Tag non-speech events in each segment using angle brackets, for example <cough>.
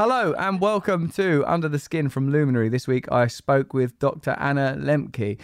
Hello and welcome to Under the Skin from Luminary. This week I spoke with Dr. Anna Lembke.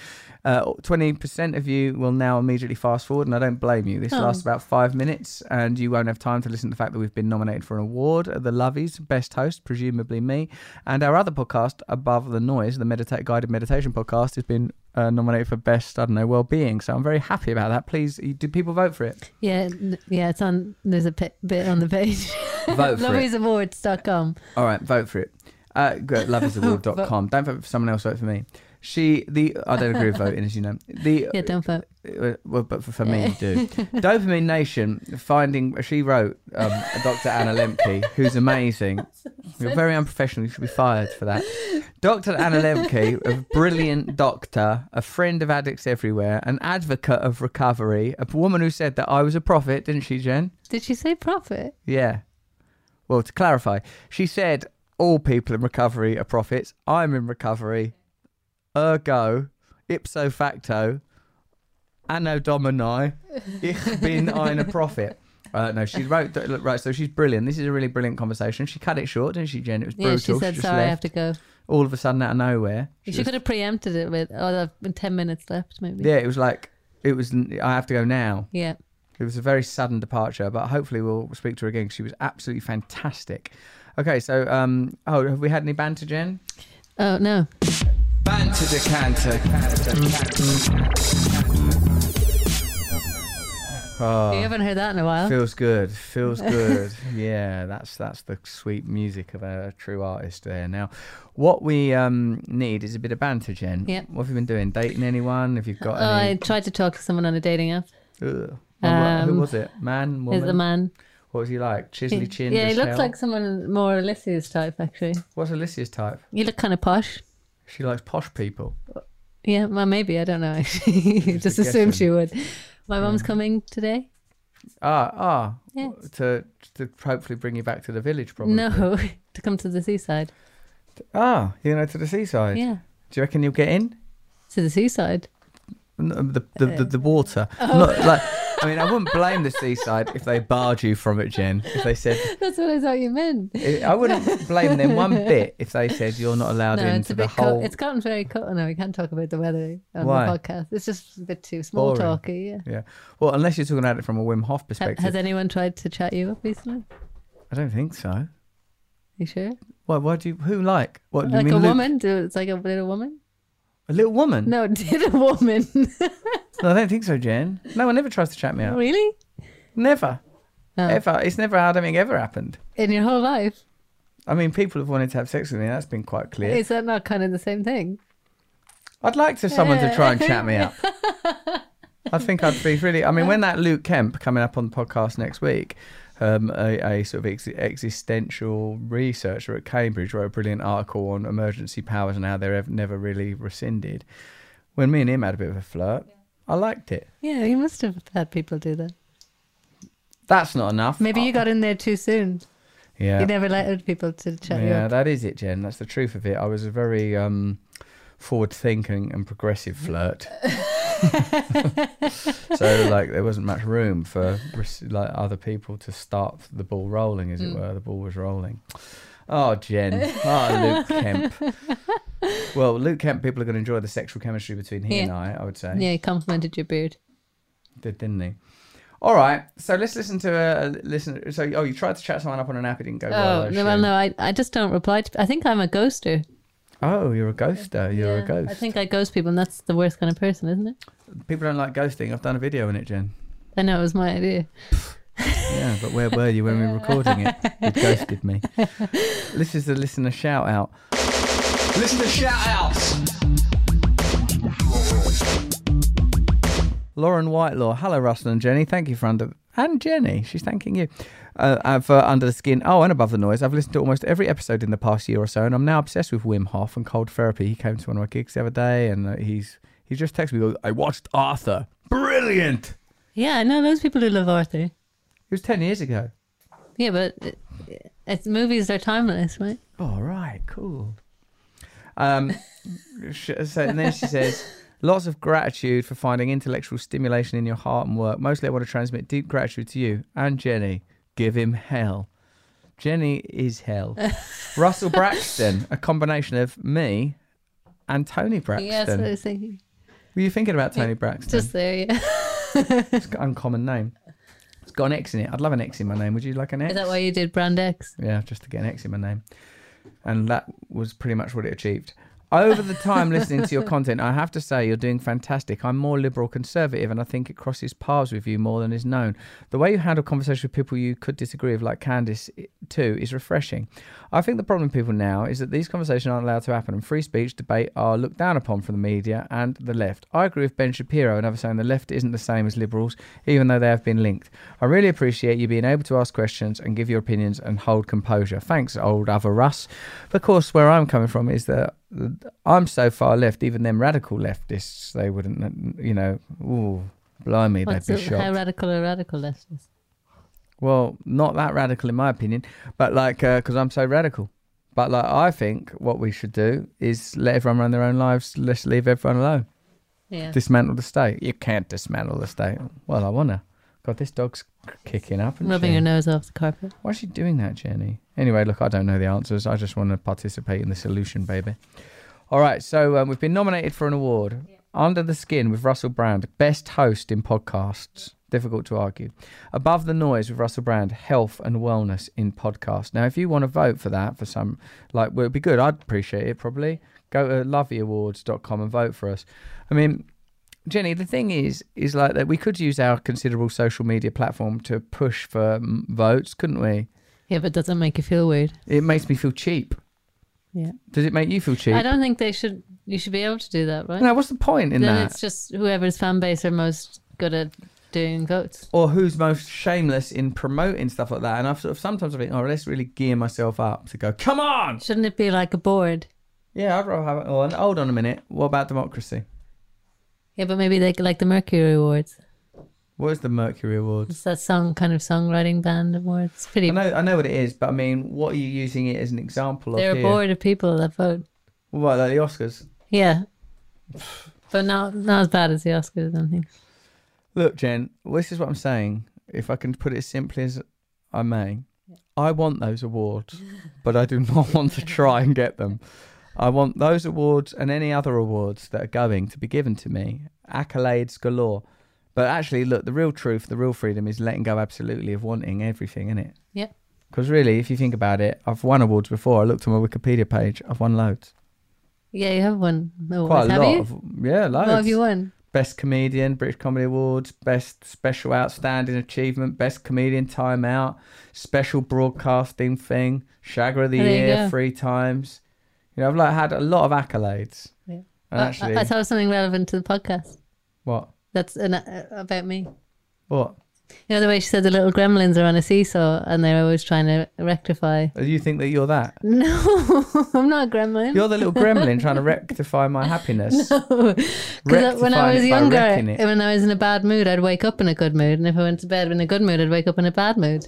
Uh, 20% of you will now immediately fast forward, and I don't blame you. This Oh. lasts about five minutes, and you won't have time to listen to the fact that we've been nominated for an award at the Lovies, Best Host, presumably me. And our other podcast, Above the Noise, the medita- guided meditation podcast, has been uh, nominated for Best, I don't know, well-being. So I'm very happy about that. Please, did people vote for it? Yeah, yeah, it's on. There's a bit on the page. <laughs> Vote for it. Loviesawards.com. All right, vote for it. Uh, go <laughs> loveisaward.com. Don't vote for someone else. Vote for me. She the I don't agree with voting, as you know. The <laughs> Yeah, don't vote. uh, well, but for, for me, do. <laughs> Dopamine Nation finding. She wrote um, Dr. Anna Lembke, who's amazing. <laughs> You're very unprofessional. You should be fired for that. Dr. Anna Lembke, a brilliant doctor, a friend of addicts everywhere, an advocate of recovery, a woman who said that I was a prophet, didn't she, Jen? Did she say prophet? Yeah. Well, to clarify, she said all people in recovery are prophets. I'm in recovery. Ergo, ipso facto, anno domini, ich bin eine prophet. Uh, no, she wrote right. So she's brilliant. This is a really brilliant conversation. She cut it short, didn't she, Jen? It was brutal. Yeah, she said, just sorry, I have to go. all of a sudden out of nowhere. She, just- could have preempted it with, oh, have 10 minutes left, maybe. Yeah, it was like it was. I have to go now. Yeah. It was a very sudden departure, but hopefully we'll speak to her again. She was absolutely fantastic. Okay, so um, oh, have we had any banter, Jen? Oh, no. Banter decanter. Oh, You haven't heard that in a while. feels good. Feels <laughs> good. yeah, that's that's the sweet music of a true artist there. Now, what we um, need is a bit of banter, Jen. Yeah. What have you been doing? Dating anyone? Have you got Oh, I tried to talk to someone on a dating app. Ugh. Who Um, was it? Man, woman? Is a man. What was he like? Chisely chin. yeah, he as looks hell? like someone more Alicia's type, actually. What's Alicia's type? You look kind of posh. She likes posh people. Yeah, well, maybe. I don't know, actually. <laughs> Just Just assume guessing. she would. My mum's coming today. Ah, ah. Yeah. To to hopefully bring you back to the village, probably. No, <laughs> to come to the seaside. Ah, you know, to the seaside. Yeah, Do you reckon you'll get in? to the seaside. No, The the, the, the water. Oh. Not like. I mean, I wouldn't blame the seaside if they barred you from it, Jen. If they said, <laughs> That's what I thought you meant. I wouldn't blame them one <laughs> bit if they said you're not allowed No, it's into a the bit. whole. Co- it's gotten very. cold no, we can't talk about the weather on Why? the podcast. It's just a bit too small Boring. talky. Yeah. yeah. Well, unless you're talking about it from a Wim Hof Ha- perspective, has anyone tried to chat you up recently? I don't think so. You sure? Why? Why do you? Who like? What? you Like a woman? Do it's like a little woman? A little woman? No, <laughs> did a woman <laughs> No, I don't think so, Jen. No one ever tries to chat me up. really? Never. No. Ever. It's never. I don't think ever happened. In your whole life? I mean, people have wanted to have sex with me. That's been quite clear. Is that not kind of the same thing? I'd like to someone to try and chat me up. <laughs> I think I'd be really. I mean, when that Luke Kemp coming up on the podcast next week, um, a, a sort of ex- existential researcher at Cambridge wrote a brilliant article on emergency powers and how they're ev- never really rescinded. When me and him had a bit of a flirt, I liked it. Yeah, you must have had people do that. That's not enough. Maybe you got in there too soon. Yeah. You never allowed people to chat you Yeah, that is it, Jen. That's the truth of it. I was a very um, forward-thinking and progressive flirt. <laughs> <laughs> so, like, there wasn't much room for like other people to start the ball rolling, as it Mm. were. The ball was rolling. Oh, Jen. Oh, Luke <laughs> Kemp. Well, Luke Kemp, people are going to enjoy the sexual chemistry between he and I. I would say, Yeah, he complimented your beard. did didn't he? All right, so let's listen to a listen. So, oh, you tried to chat someone up on an app, it didn't go well. Oh, no, well, no, I, I just don't reply to. I think I'm a ghoster. Oh, you're a ghoster. You're Yeah, a ghost. I think I ghost people, and that's the worst kind of person, isn't it? People don't like ghosting. I've done a video on it, Jen. I know it was my idea. <laughs> Yeah, but where were you when we were recording it? You <laughs> ghosted me. This is the listener shout out. Listener shout out. Lauren Whitelaw. Hello, Russell and Jenny. Thank you for under and Jenny. She's thanking you uh, uh, for under the skin. Oh, and above the noise. I've listened to almost every episode in the past year or so, and I'm now obsessed with Wim Hof and cold therapy. He came to one of my gigs the other day, and uh, he's he just texted me. I watched Arthur. Brilliant. Yeah, I know those people who love Arthur. It was ten years ago. Yeah, but it, it's movies are timeless, right? All right, cool. Um, <laughs> so, and then she says, lots of gratitude for finding intellectual stimulation in your heart and work. Mostly, I want to transmit deep gratitude to you and Jenny. Give him hell. Jenny is hell. <laughs> Russell Braxton, a combination of me and Toni Braxton. Yeah, what I was thinking. Were you thinking about Toni Braxton? Just there, yeah. It's got an uncommon name. It's got an X in it. I'd love an X in my name. Would you like an X? Is that why you did Brand X? Yeah, just to get an X in my name. And that was pretty much what it achieved. Over the time listening to your content, I have to say you're doing fantastic. I'm more liberal conservative, and I think it crosses paths with you more than is known. The way you handle conversations with people you could disagree with, like Candace, too, is refreshing. I think the problem with people now is that these conversations aren't allowed to happen, and free speech debate are looked down upon from the media and the left. I agree with Ben Shapiro and others saying the left isn't the same as liberals, even though they have been linked. I really appreciate you being able to ask questions and give your opinions and hold composure. Thanks, old other Russ. Of course, where I'm coming from is that I'm so far left, even them radical leftists, they wouldn't, you know, ooh, blimey, What's they'd be it, how radical are radical leftists? Well, not that radical in my opinion, but like uh, because I'm so radical. But like I think what we should do is let everyone run their own lives. Let's leave everyone alone. Yeah. Dismantle the state. You can't dismantle the state. Well, I wanna. God, this dog's kicking up. isn't Rubbing she? your nose off the carpet. Why is she doing that, Jenny? Anyway, look, I don't know the answers. I just want to participate in the solution, baby. All right, so um, we've been nominated for an award. Under the Skin with Russell Brand, Best Host in Podcasts. Difficult to argue. Above the Noise with Russell Brand, Health and Wellness in Podcast. Now, if you want to vote for that, for some, like, well, it'd be good. I'd appreciate it probably. Go to loveyAwards.com and vote for us. I mean, Jenny, the thing is, is like that we could use our considerable social media platform to push for votes, couldn't we? Yeah, but doesn't make you feel weird? It makes me feel cheap. Yeah. Does it make you feel cheap? I don't think they should. You should be able to do that, right? No, what's the point in then that? it's just whoever's fan base are most good at doing votes. Or who's most shameless in promoting stuff like that? And I've sort of sometimes I think, oh, let's really gear myself up to go. Come on! Shouldn't it be like a board? Yeah, I'd rather have it. Oh, and hold on a minute. What about democracy? Yeah, but maybe like like the Mercury Awards. What is the Mercury Awards? It's that song kind of songwriting band awards. It's pretty. I know, I know what it is, but I mean, what are you using it as an example of They're here? a board of people that vote. What, like the Oscars? Yeah, but not not as bad as the Oscars. I don't think. Look, Jen, this is what I'm saying. If I can put it as simply as I may, I want those awards, but I do not <laughs> want to try and get them. I want those awards and any other awards that are going to be given to me, accolades galore. But actually, look, the real truth, the real freedom is letting go absolutely of wanting everything, in it? Yep. Because really, if you think about it, I've won awards before. I looked on my Wikipedia page. I've won loads. Yeah, you have won. awards, Quite a have lot. you? Of, yeah, loads. What have you won? Best Comedian, British Comedy Awards, Best Special Outstanding Achievement, Best Comedian Time Out, Special Broadcasting Thing, Shagger of the There Year three times. You know, I've like had a lot of accolades. Yeah. And actually, I, it something relevant to the podcast. what? That's an, uh, about me. What? You know the way she said the little gremlins are on a seesaw and they're always trying to rectify. Do you think that you're that? <laughs> No, <laughs> I'm not a gremlin. You're the little <laughs> gremlin trying to rectify my happiness. Because when I was younger, when I was in a bad mood, I'd wake up in a good mood, and if I went to bed in a good mood, I'd wake up in a bad mood.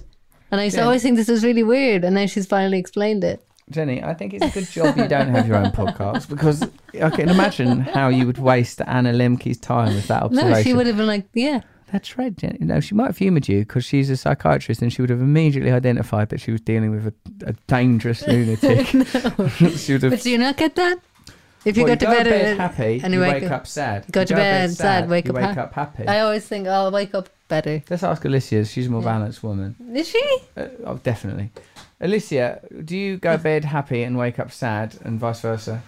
And I used to always think this was really weird, and now she's finally explained it. Jenny, I think it's a good job you don't have your own podcast because I can imagine how you would waste Anna Lembke's time with that observation. <laughs> No, she would have been like, "Yeah, That's right, Jenny. No, she might have humoured you because she's a psychiatrist and she would have immediately identified that she was dealing with a, a dangerous lunatic. <laughs> <laughs> she would have. but do you not get that? If you Well, go to bed, bed happy, and you you wake, wake up, sad. go You to to bed sad, wake you up wake ha- up happy. I always think, "Oh, I'll wake up better." Let's ask Alicia. She's a more Yeah. balanced woman. Is she? Uh, oh, definitely. Alicia, do you go <laughs> to bed happy and wake up sad, and vice versa?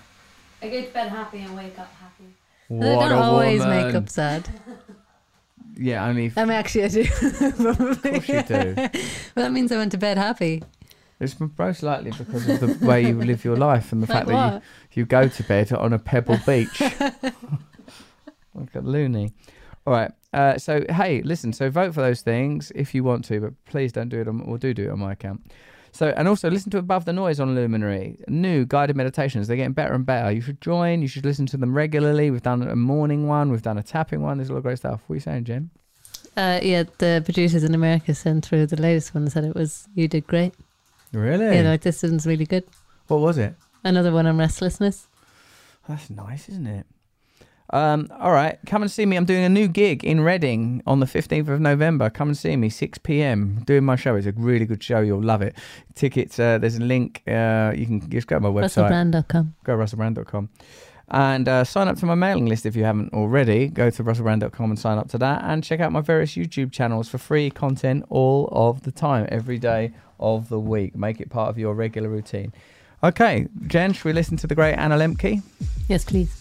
I go to bed happy and wake up happy. What I don't a always woman. make up sad. <laughs> Yeah, only. If, I mean, actually, I do. <laughs> Probably. of course you do. Well, that means I went to bed happy. It's most likely because of the way you live your life and the Like fact that you, you go to bed on a pebble beach. like a loony. All right. Uh, so, hey, listen. So, vote for those things if you want to, but please don't do it on, or do do it on my account. So, and also listen to Above the Noise on Luminary. New guided meditations. They're getting better and better. You should join. You should listen to them regularly. We've done a morning one. We've done a tapping one. There's a lot of great stuff. What are you saying, Jim? Uh, yeah, the producers in America sent through the latest one and said it was you did great. Really? Yeah, like this one's really good. what was it? Another one on restlessness. That's nice, isn't it? Um, all right, come and see me. I'm doing a new gig in Reading on the 15th of November. Come and see me, 6 p.m. Doing my show. It's a really good show. You'll love it. Tickets. Uh, there's a link. Uh, you can just go to my website. RussellBrand.com. Go to russellbrand.com. And uh, sign up to my mailing list if you haven't already. Go to russellbrand.com and sign up to that. And check out my various YouTube channels for free content all of the time, every day of the week. Make it part of your regular routine. Okay, Jen, should we listen to the great Anna Lembke? Yes, please.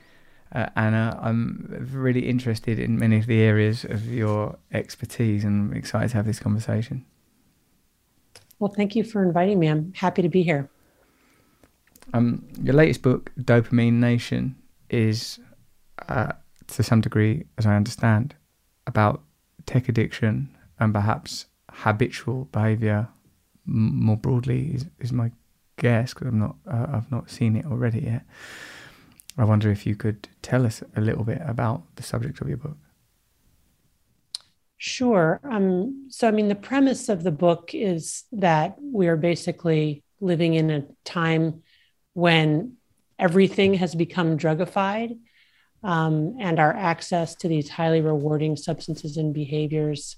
uh, Anna. I'm really interested in many of the areas of your expertise and I'm excited to have this conversation. Well, thank you for inviting me. I'm happy to be here. Um, your latest book, Dopamine Nation, is uh, to some degree, as I understand, about tech addiction and perhaps habitual behaviour m- more broadly. Is, is my guess because I'm not, uh, I've not seen it already yet. I wonder if you could tell us a little bit about the subject of your book. Sure. Um, so, I mean, the premise of the book is that we are basically living in a time when everything has become drugified um, and our access to these highly rewarding substances and behaviors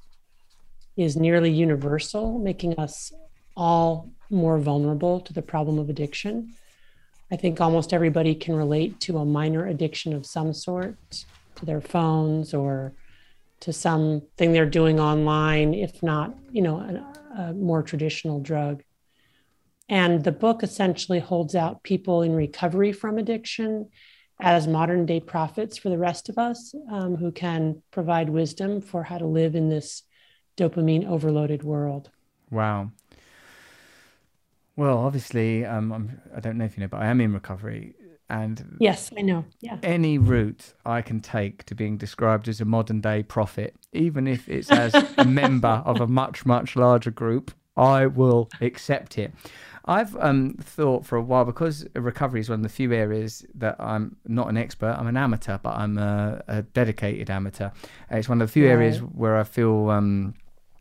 is nearly universal, making us all more vulnerable to the problem of addiction. I think almost everybody can relate to a minor addiction of some sort to their phones or to something they're doing online, if not, you know, a, a more traditional drug. And the book essentially holds out people in recovery from addiction as modern day prophets for the rest of us um, who can provide wisdom for how to live in this dopamine overloaded world. Wow. Well, obviously, um, I'm, I don't know if you know, but I am in recovery. And Yes, I know. Yeah. any route I can take to being described as a modern day prophet, even if it's as a member <laughs> of a much, much larger group, I will accept it. I've um, thought for a while because recovery is one of the few areas that I'm not an expert. I'm an amateur, but I'm a, a dedicated amateur. It's one of the few areas where I feel, um,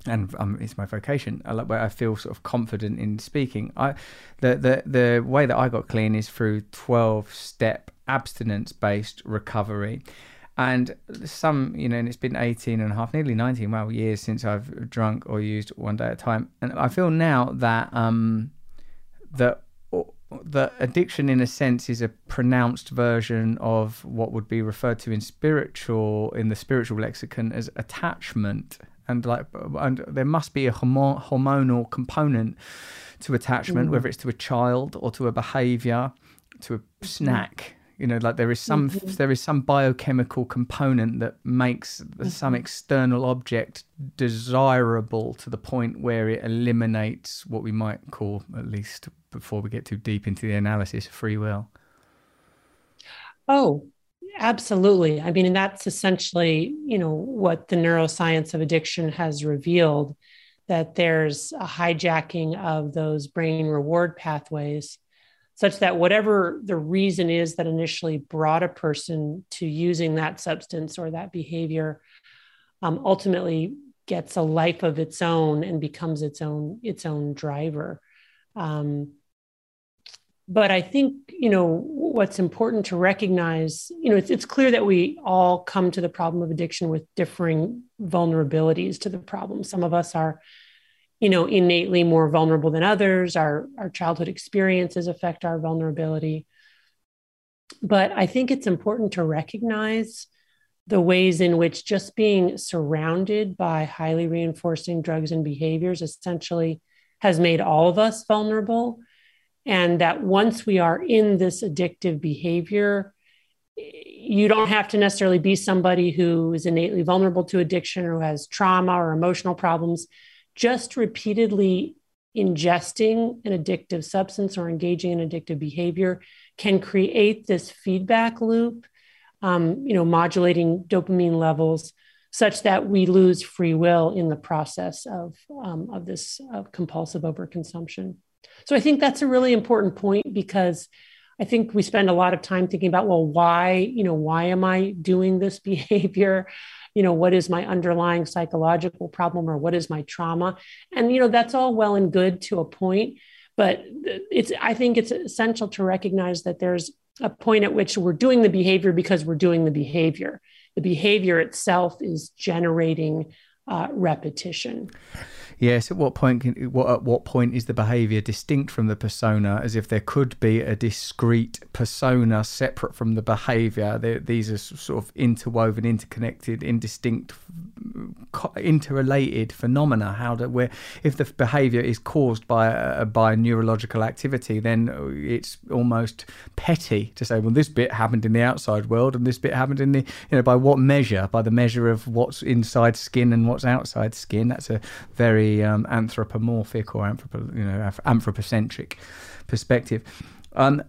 and um, it's my vocation, I where I feel sort of confident in speaking. I, the the the way that I got clean is through twelve step abstinence based recovery. And some, you know, and it's been 18 and a half, nearly 19, wow, years since I've drunk or used one day at a time. And I feel now that um, that the addiction in a sense is a pronounced version of what would be referred to in spiritual in the spiritual lexicon as attachment and like and there must be a hormo- hormonal component to attachment mm. whether it's to a child or to a behavior to a snack. You know like there is some mm-hmm. there is some biochemical component that makes mm-hmm. some external object desirable to the point where it eliminates what we might call at least before we get too deep into the analysis free will. Oh, absolutely. I mean, and that's essentially, you know, what the neuroscience of addiction has revealed that there's a hijacking of those brain reward pathways such that whatever the reason is that initially brought a person to using that substance or that behavior um, ultimately gets a life of its own and becomes its own its own driver um, but I think you know what's important to recognize. You know, it's it's clear that we all come to the problem of addiction with differing vulnerabilities to the problem. Some of us are, you know, innately more vulnerable than others. Our our childhood experiences affect our vulnerability. But I think it's important to recognize the ways in which just being surrounded by highly reinforcing drugs and behaviors essentially has made all of us vulnerable and that once we are in this addictive behavior you don't have to necessarily be somebody who is innately vulnerable to addiction or has trauma or emotional problems just repeatedly ingesting an addictive substance or engaging in addictive behavior can create this feedback loop um, you know modulating dopamine levels such that we lose free will in the process of, um, of this uh, compulsive overconsumption. So I think that's a really important point because I think we spend a lot of time thinking about, well, why, you know, why am I doing this <laughs> behavior? You know, what is my underlying psychological problem or what is my trauma? And, you know, that's all well and good to a point. But it's, I think it's essential to recognize that there's a point at which we're doing the behavior because we're doing the behavior. The behavior itself is generating uh, repetition. Yes. At what point? Can, what at what point is the behaviour distinct from the persona? As if there could be a discrete persona separate from the behaviour. These are sort of interwoven, interconnected, indistinct, interrelated phenomena. How do we? If the behaviour is caused by a, by neurological activity, then uh, it's almost petty to say, well, this bit happened in the outside world, and this bit happened in the you know by what measure? By the measure of what's inside skin and what's outside skin. That's a very um, anthropomorphic or anthropo, you know anthropocentric perspective. Um,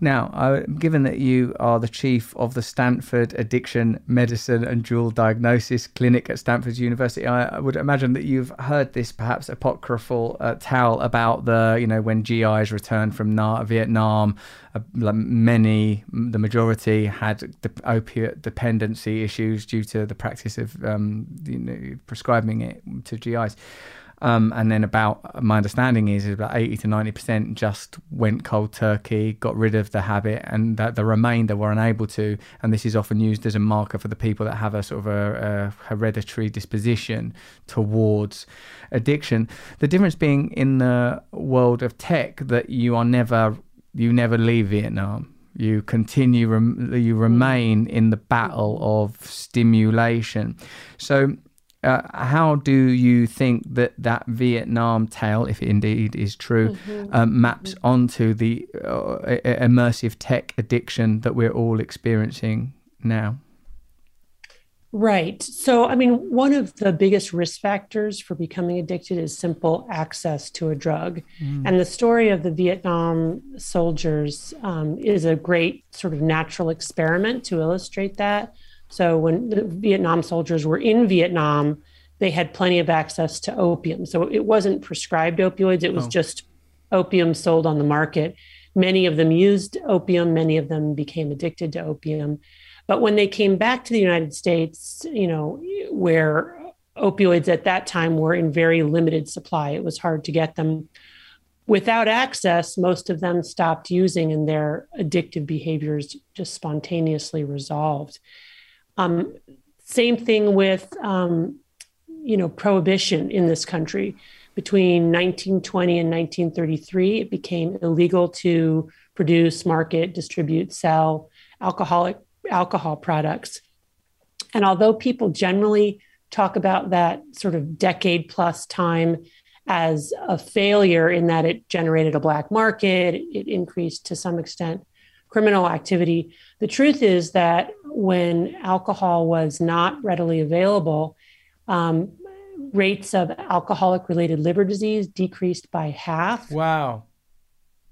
now, uh, given that you are the chief of the Stanford Addiction Medicine and Dual Diagnosis Clinic at Stanford University, I would imagine that you've heard this perhaps apocryphal uh, tale about the, you know, when GIs returned from Na- Vietnam, uh, many, the majority had the opiate dependency issues due to the practice of um, you know, prescribing it to GIs. Um, and then about my understanding is, is about 80 to 90 percent just went cold turkey, got rid of the habit, and that the remainder were unable to. And this is often used as a marker for the people that have a sort of a, a hereditary disposition towards addiction. The difference being in the world of tech that you are never you never leave Vietnam you continue you remain in the battle of stimulation so uh, how do you think that that Vietnam tale, if it indeed is true, mm-hmm. um, maps mm-hmm. onto the uh, immersive tech addiction that we're all experiencing now? Right. So, I mean, one of the biggest risk factors for becoming addicted is simple access to a drug. Mm. And the story of the Vietnam soldiers um, is a great sort of natural experiment to illustrate that. So when the Vietnam soldiers were in Vietnam, they had plenty of access to opium. So it wasn't prescribed opioids, it was oh. just opium sold on the market. Many of them used opium, many of them became addicted to opium. But when they came back to the United States, you know, where opioids at that time were in very limited supply, it was hard to get them. Without access, most of them stopped using and their addictive behaviors just spontaneously resolved. Um, same thing with, um, you know, prohibition in this country. Between 1920 and 1933, it became illegal to produce, market, distribute, sell alcoholic alcohol products. And although people generally talk about that sort of decade plus time as a failure in that it generated a black market, it increased to some extent criminal activity. The truth is that when alcohol was not readily available, um, rates of alcoholic related liver disease decreased by half. Wow.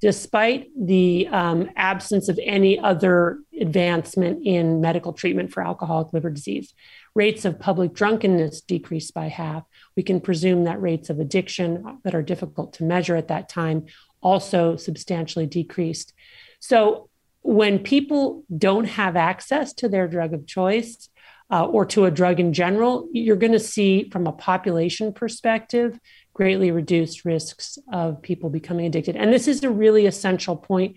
Despite the um, absence of any other advancement in medical treatment for alcoholic liver disease, rates of public drunkenness decreased by half. We can presume that rates of addiction that are difficult to measure at that time also substantially decreased. So, when people don't have access to their drug of choice uh, or to a drug in general, you're going to see, from a population perspective, greatly reduced risks of people becoming addicted. And this is a really essential point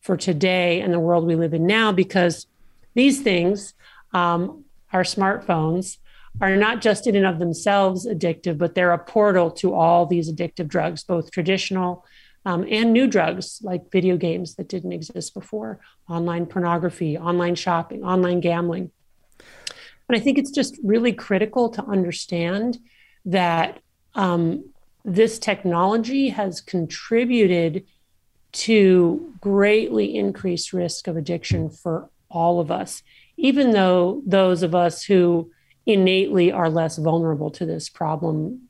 for today and the world we live in now because these things, um, our smartphones, are not just in and of themselves addictive, but they're a portal to all these addictive drugs, both traditional um, and new drugs like video games that didn't exist before, online pornography, online shopping, online gambling. And I think it's just really critical to understand that um, this technology has contributed to greatly increased risk of addiction for all of us, even though those of us who innately are less vulnerable to this problem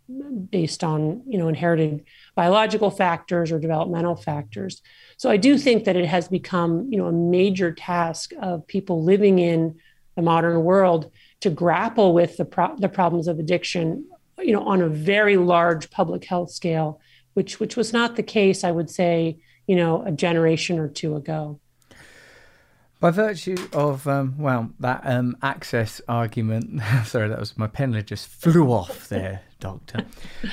based on you know inherited biological factors or developmental factors so i do think that it has become you know a major task of people living in the modern world to grapple with the pro- the problems of addiction, you know, on a very large public health scale, which which was not the case, I would say, you know, a generation or two ago. By virtue of um, well, that um, access argument. <laughs> sorry, that was my pen just flew off there, Doctor.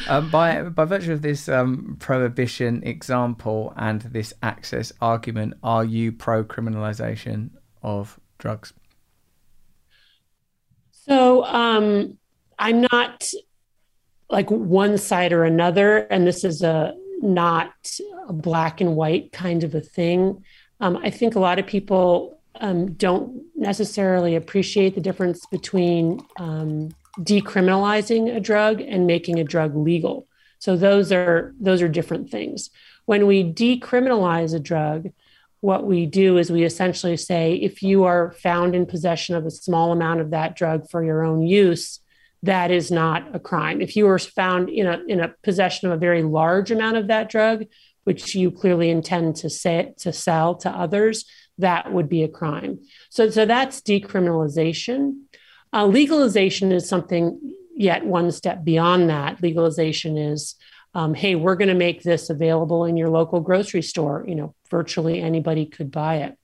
Um, by by virtue of this um, prohibition example and this access argument, are you pro criminalisation of drugs? So um, I'm not like one side or another, and this is a not a black and white kind of a thing. Um, I think a lot of people um, don't necessarily appreciate the difference between um, decriminalizing a drug and making a drug legal. So those are those are different things. When we decriminalize a drug, what we do is we essentially say if you are found in possession of a small amount of that drug for your own use, that is not a crime. If you are found in a in a possession of a very large amount of that drug, which you clearly intend to say to sell to others, that would be a crime. So, so that's decriminalization. Uh, legalization is something yet one step beyond that. Legalization is, um, hey, we're going to make this available in your local grocery store. You know, virtually anybody could buy it.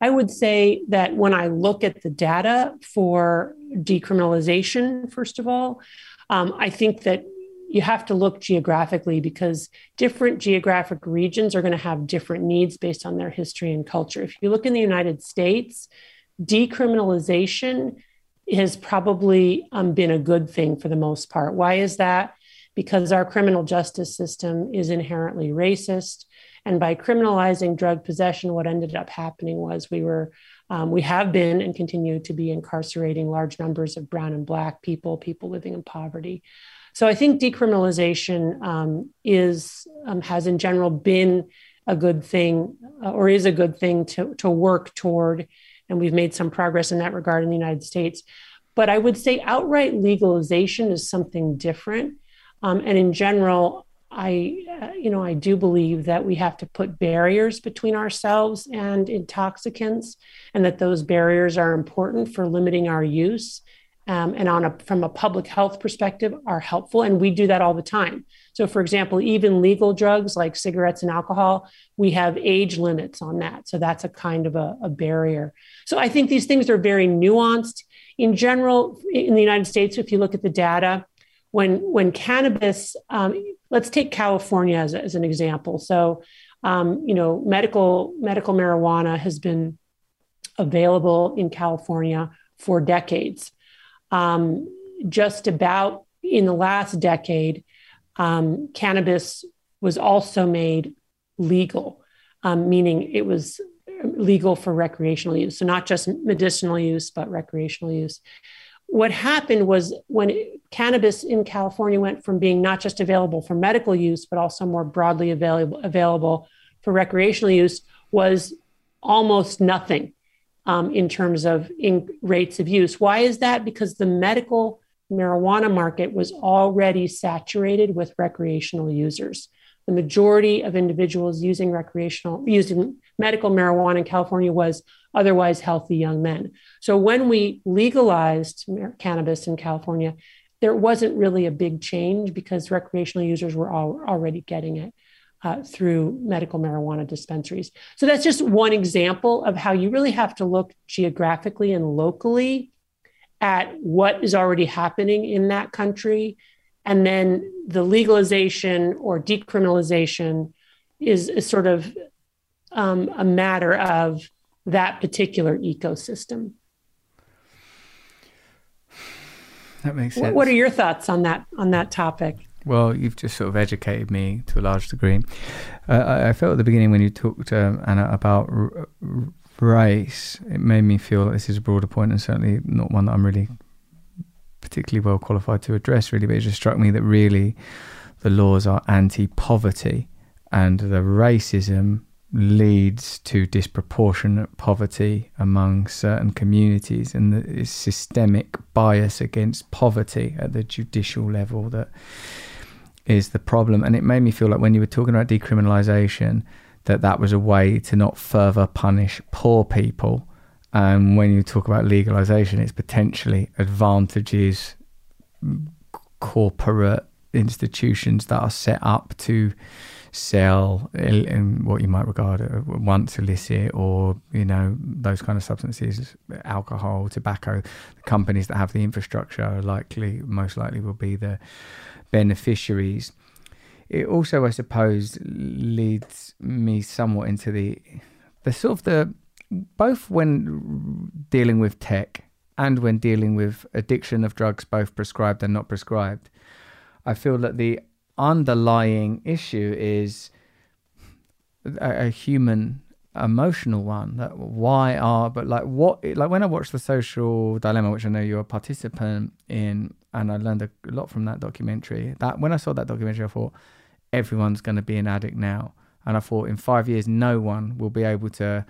I would say that when I look at the data for decriminalization, first of all, um, I think that you have to look geographically because different geographic regions are going to have different needs based on their history and culture. If you look in the United States, decriminalization has probably um, been a good thing for the most part. Why is that? Because our criminal justice system is inherently racist. And by criminalizing drug possession, what ended up happening was we were, um, we have been and continue to be incarcerating large numbers of brown and black people, people living in poverty. So I think decriminalization um, is um, has in general been a good thing, uh, or is a good thing to to work toward, and we've made some progress in that regard in the United States. But I would say outright legalization is something different, um, and in general, I, uh, you know, I do believe that we have to put barriers between ourselves and intoxicants, and that those barriers are important for limiting our use um, and on a from a public health perspective are helpful and we do that all the time. So for example even legal drugs like cigarettes and alcohol we have age limits on that. So that's a kind of a, a barrier. So i think these things are very nuanced. In general in the united states if you look at the data when when cannabis um, let's take california as, as an example. So um, you know medical medical marijuana has been available in california for decades um, just about in the last decade, um, cannabis was also made legal, um, meaning it was legal for recreational use. So, not just medicinal use, but recreational use. What happened was when cannabis in California went from being not just available for medical use, but also more broadly available, available for recreational use, was almost nothing um, in terms of in rates of use. Why is that? Because the medical marijuana market was already saturated with recreational users. The majority of individuals using recreational, using medical marijuana in California was otherwise healthy young men. So when we legalized cannabis in California, there wasn't really a big change because recreational users were all, already getting it uh, through medical marijuana dispensaries. So that's just one example of how you really have to look geographically and locally at what is already happening in that country. And then the legalization or decriminalization is, is sort of um, a matter of that particular ecosystem. That makes sense. What are your thoughts on that on that topic? Well, you've just sort of educated me to a large degree. Uh, I, felt at the beginning when you talked, um, Anna, about r- race, it made me feel that this is a broader point and certainly not one that I'm really particularly well qualified to address, really. But it just struck me that really the laws are anti poverty and the racism leads to disproportionate poverty among certain communities and the systemic bias against poverty at the judicial level that is the problem. And it made me feel like when you were talking about decriminalisation, that that was a way to not further punish poor people And when you talk about legalization, it's potentially advantages mm, corporate institutions that are set up to sell in what you might regard as once illicit or you know those kind of substances alcohol tobacco the companies that have the infrastructure are likely most likely will be the beneficiaries. It also i suppose leads me somewhat into the the sort of the both when dealing with tech and when dealing with addiction of drugs both prescribed and not prescribed i feel that the underlying issue is a, a human emotional one that why are but like what like when i watched the social dilemma which i know you're a participant in and i learned a lot from that documentary. That when i saw that documentary i thought everyone's going to be an addict now. And i thought in five years no one will be able to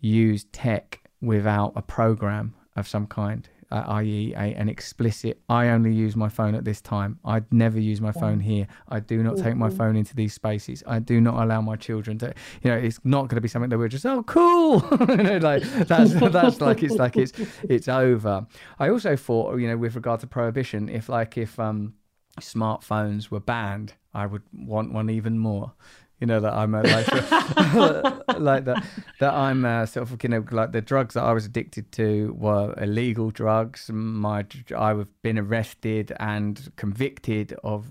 use tech without a program of some kind uh, i.e., a, an explicit I only use my phone at this time. I'd never use my phone here. I do not take my mm-hmm. phone into these spaces. I do not allow my children to. You know, it's not going to be something that we're just oh cool. <laughs> you know, like that's that's like it's like it's it's over. I also thought you know with regard to prohibition, if like if um smartphones were banned, I would want one even more you know that I'm a, like <laughs> like that that I'm a, sort of you know like the drugs that I was addicted to were illegal drugs. My I've been arrested and convicted of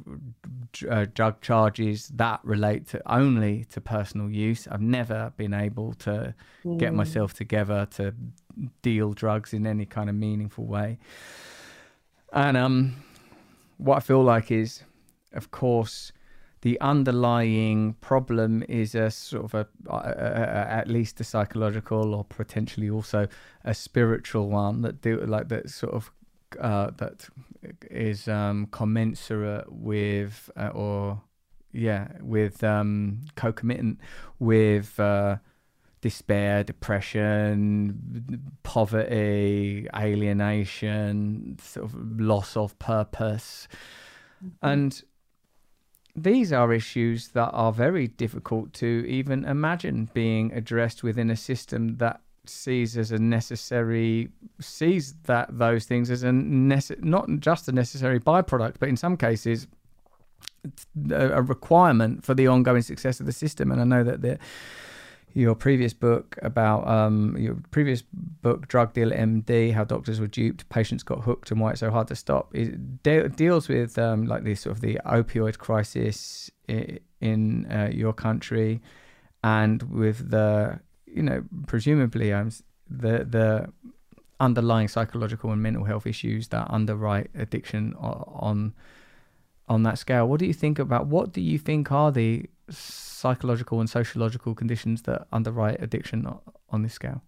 uh, drug charges that relate to only to personal use. I've never been able to mm. get myself together to deal drugs in any kind of meaningful way. And um, what I feel like is, of course the underlying problem is a sort of a, a, a, at least a psychological or potentially also a spiritual one that do like that sort of uh, that is um, commensurate with uh, or yeah with um, co-committant with uh, despair, depression, poverty, alienation, sort of loss of purpose, mm-hmm. and these are issues that are very difficult to even imagine being addressed within a system that sees as a necessary sees that those things as a nece- not just a necessary byproduct but in some cases a requirement for the ongoing success of the system. And i know that the your previous book about um, your previous book, Drug Dealer MD, how doctors were duped, patients got hooked, and why it's so hard to stop. It de- deals with um, like this sort of the opioid crisis in, in uh, your country, and with the you know presumably um, the the underlying psychological and mental health issues that underwrite addiction on on that scale. What do you think about? What do you think are the psychological and sociological conditions that underwrite addiction on this scale?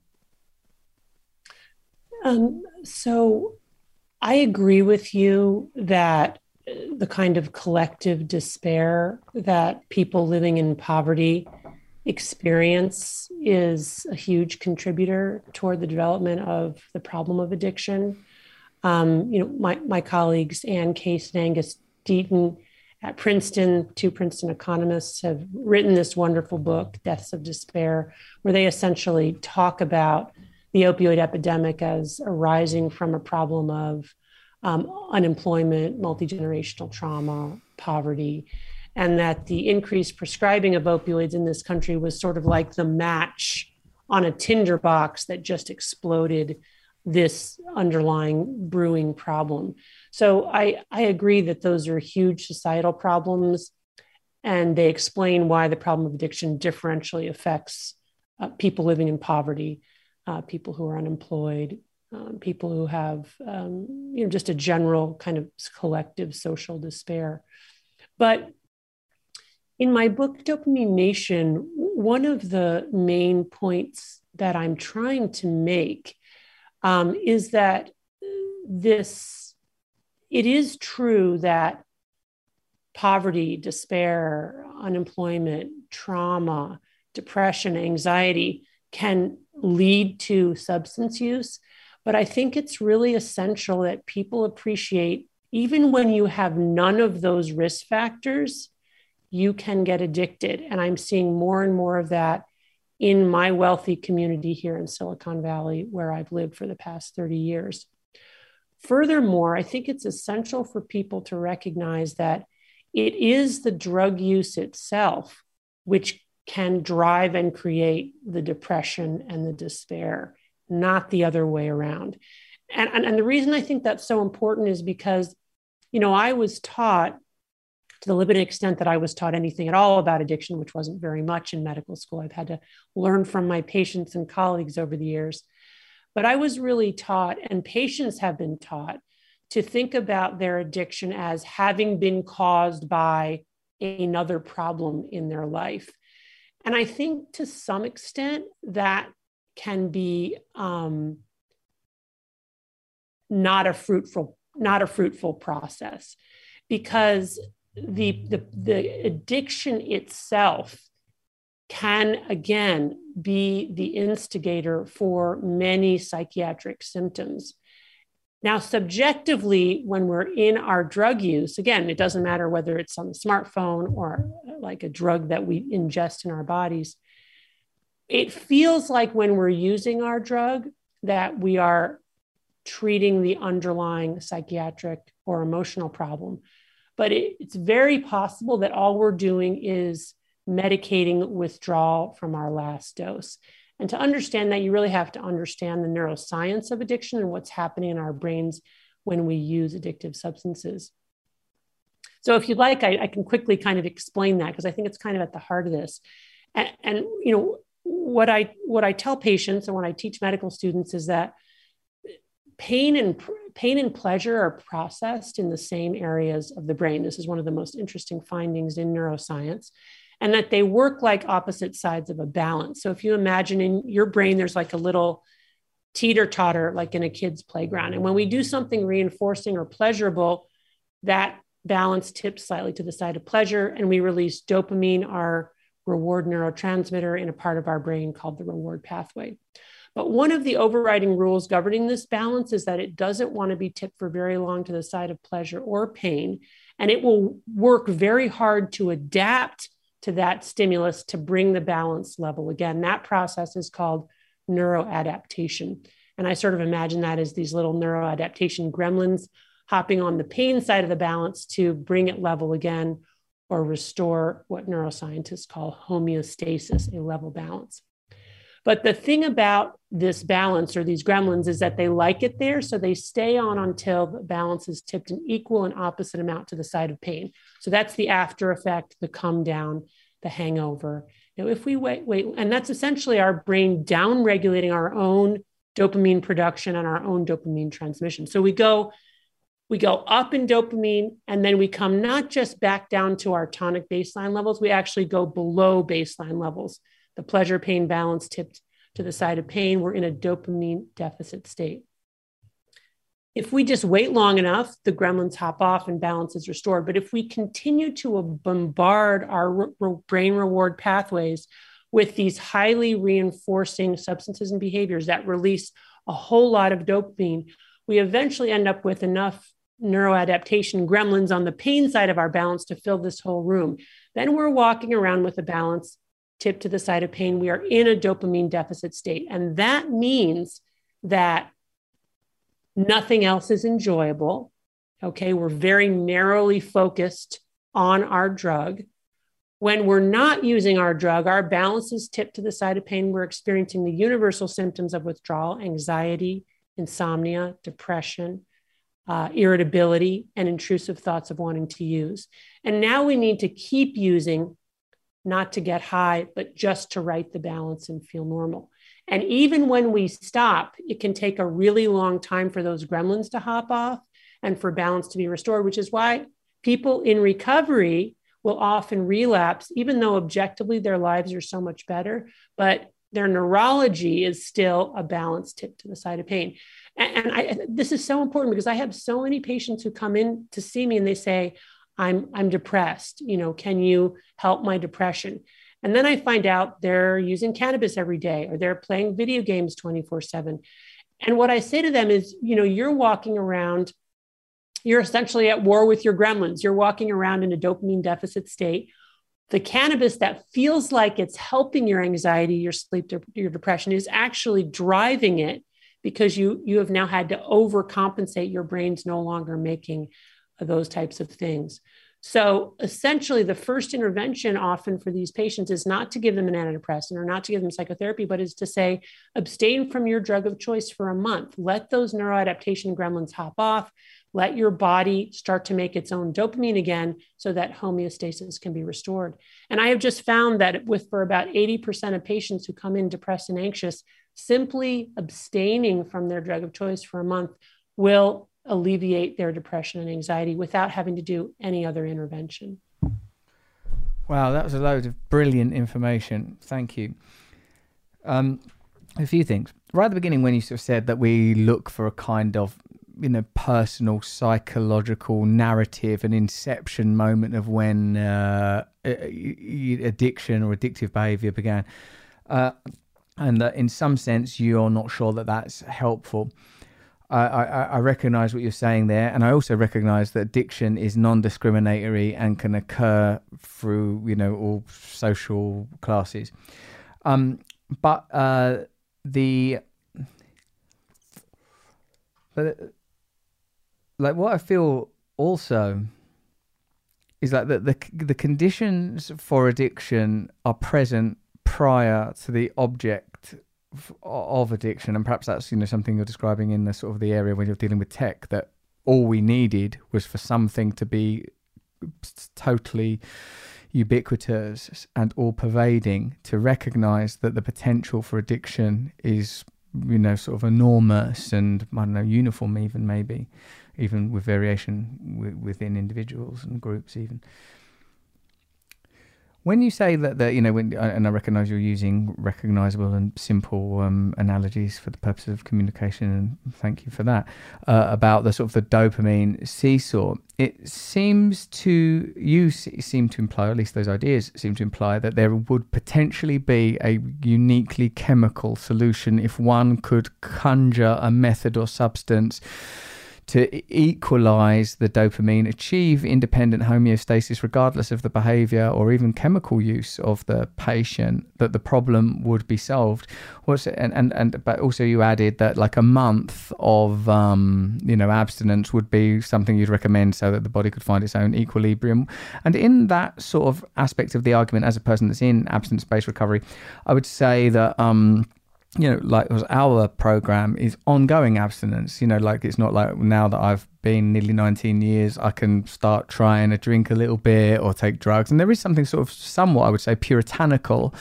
Um, so I agree with you that the kind of collective despair that people living in poverty experience is a huge contributor toward the development of the problem of addiction. Um, you know, my, my colleagues Anne Case and Angus Deaton at Princeton, two Princeton economists have written this wonderful book, Deaths of Despair, where they essentially talk about the opioid epidemic as arising from a problem of um, unemployment, multi generational trauma, poverty, and that the increased prescribing of opioids in this country was sort of like the match on a tinderbox that just exploded this underlying brewing problem. So I, I agree that those are huge societal problems, and they explain why the problem of addiction differentially affects uh, people living in poverty, uh, people who are unemployed, um, people who have um, you know just a general kind of collective social despair. But in my book Dopamine Nation, one of the main points that I'm trying to make um, is that this it is true that poverty, despair, unemployment, trauma, depression, anxiety can lead to substance use. But I think it's really essential that people appreciate, even when you have none of those risk factors, you can get addicted. And I'm seeing more and more of that in my wealthy community here in Silicon Valley, where I've lived for the past 30 years. Furthermore, I think it's essential for people to recognize that it is the drug use itself which can drive and create the depression and the despair, not the other way around. And, and, and the reason I think that's so important is because, you know, I was taught to the limited extent that I was taught anything at all about addiction, which wasn't very much in medical school. I've had to learn from my patients and colleagues over the years. But I was really taught, and patients have been taught, to think about their addiction as having been caused by another problem in their life. And I think to some extent that can be um, not a fruitful not a fruitful process because the, the, the addiction itself can again be the instigator for many psychiatric symptoms. Now, subjectively, when we're in our drug use, again, it doesn't matter whether it's on the smartphone or uh, like a drug that we ingest in our bodies. It feels like when we're using our drug that we are treating the underlying psychiatric or emotional problem. But it, it's very possible that all we're doing is medicating withdrawal from our last dose. And to understand that, you really have to understand the neuroscience of addiction and what's happening in our brains when we use addictive substances. So, if you'd like, I, I can quickly kind of explain that because I think it's kind of at the heart of this. And, and, you know, what I what I tell patients and when I teach medical students is that pain and pain and pleasure are processed in the same areas of the brain. This is one of the most interesting findings in neuroscience and that they work like opposite sides of a balance. So if you imagine in your brain, there's like a little teeter totter, like in a kid's playground. And when we do something reinforcing or pleasurable, that balance tips slightly to the side of pleasure, and we release dopamine, our reward neurotransmitter, in a part of our brain called the reward pathway. But one of the overriding rules governing this balance is that it doesn't want to be tipped for very long to the side of pleasure or pain. And it will work very hard to adapt to that stimulus to bring the balance level again. That process is called neuroadaptation. And I sort of imagine that as these little neuroadaptation gremlins hopping on the pain side of the balance to bring it level again or restore what neuroscientists call homeostasis, a level balance. But the thing about this balance or these gremlins is that they like it there. So they stay on until the balance is tipped an equal and opposite amount to the side of pain. So that's the after effect, the come down, the hangover. Now, if we wait, wait, and that's essentially our brain down regulating our own dopamine production and our own dopamine transmission. So we go, we go up in dopamine, and then we come not just back down to our tonic baseline levels, we actually go below baseline levels the pleasure pain balance tipped to the side of pain, we're in a dopamine deficit state. If we just wait long enough, the gremlins hop off and balance is restored. But if we continue to bombard our re- brain reward pathways with these highly reinforcing substances and behaviors that release a whole lot of dopamine, we eventually end up with enough neuroadaptation gremlins on the pain side of our balance to fill this whole room. Then we're walking around with a balance tip to the side of pain, we are in a dopamine deficit state. And that means that nothing else is enjoyable. Okay, we're very narrowly focused on our drug. When we're not using our drug, our balance is tipped to the side of pain. We're experiencing the universal symptoms of withdrawal, anxiety, insomnia, depression, uh, irritability, and intrusive thoughts of wanting to use. And now we need to keep using not to get high, but just to right the balance and feel normal. And even when we stop, it can take a really long time for those gremlins to hop off and for balance to be restored, which is why people in recovery will often relapse, even though objectively their lives are so much better, but their neurology is still a balance tip to the side of pain. And I, this is so important because I have so many patients who come in to see me and they say, I'm I'm depressed. You know, can you help my depression? And then I find out they're using cannabis every day or they're playing video games 24/7. And what I say to them is, you know, you're walking around you're essentially at war with your gremlins. You're walking around in a dopamine deficit state the cannabis that feels like it's helping your anxiety, your sleep, your depression is actually driving it because you you have now had to overcompensate. Your brain's no longer making those types of things. So essentially, the first intervention often for these patients is not to give them an antidepressant or not to give them psychotherapy, but is to say, abstain from your drug of choice for a month. Let those neuroadaptation gremlins hop off. Let your body start to make its own dopamine again so that homeostasis can be restored. And I have just found that with for about 80% of patients who come in depressed and anxious, simply abstaining from their drug of choice for a month will alleviate their depression and anxiety without having to do any other intervention. Wow, that was a load of brilliant information. Thank you. Um, a few things. Right at the beginning, when you sort of said that we look for a kind of you know personal psychological narrative an inception moment of when uh, addiction or addictive behavior began uh, and that in some sense you're not sure that that's helpful I, I, recognize what you're saying there, and I also recognize that addiction is non-discriminatory and can occur through you know all social classes. Um, but uh, the but like what I feel also is like that the the conditions for addiction are present prior to the object of addiction, and perhaps that's you know something you're describing in the sort of the area when you're dealing with tech that all we needed was for something to be totally ubiquitous and all pervading to recognize that the potential for addiction is you know sort of enormous and I don't know uniform even maybe even with variation w- within individuals and groups even when you say that, that you know, when, and I recognise you're using recognisable and simple um, analogies for the purposes of communication, and thank you for that. Uh, about the sort of the dopamine seesaw, it seems to you seem to imply, at least those ideas seem to imply, that there would potentially be a uniquely chemical solution if one could conjure a method or substance to equalize the dopamine, achieve independent homeostasis regardless of the behavior or even chemical use of the patient, that the problem would be solved. What's and, and, and but also you added that like a month of um, you know abstinence would be something you'd recommend so that the body could find its own equilibrium. And in that sort of aspect of the argument, as a person that's in abstinence-based recovery, I would say that um, you know, like our program is ongoing abstinence. You know, like it's not like now that I've been nearly 19 years, I can start trying to drink a little bit or take drugs. And there is something sort of somewhat, I would say, puritanical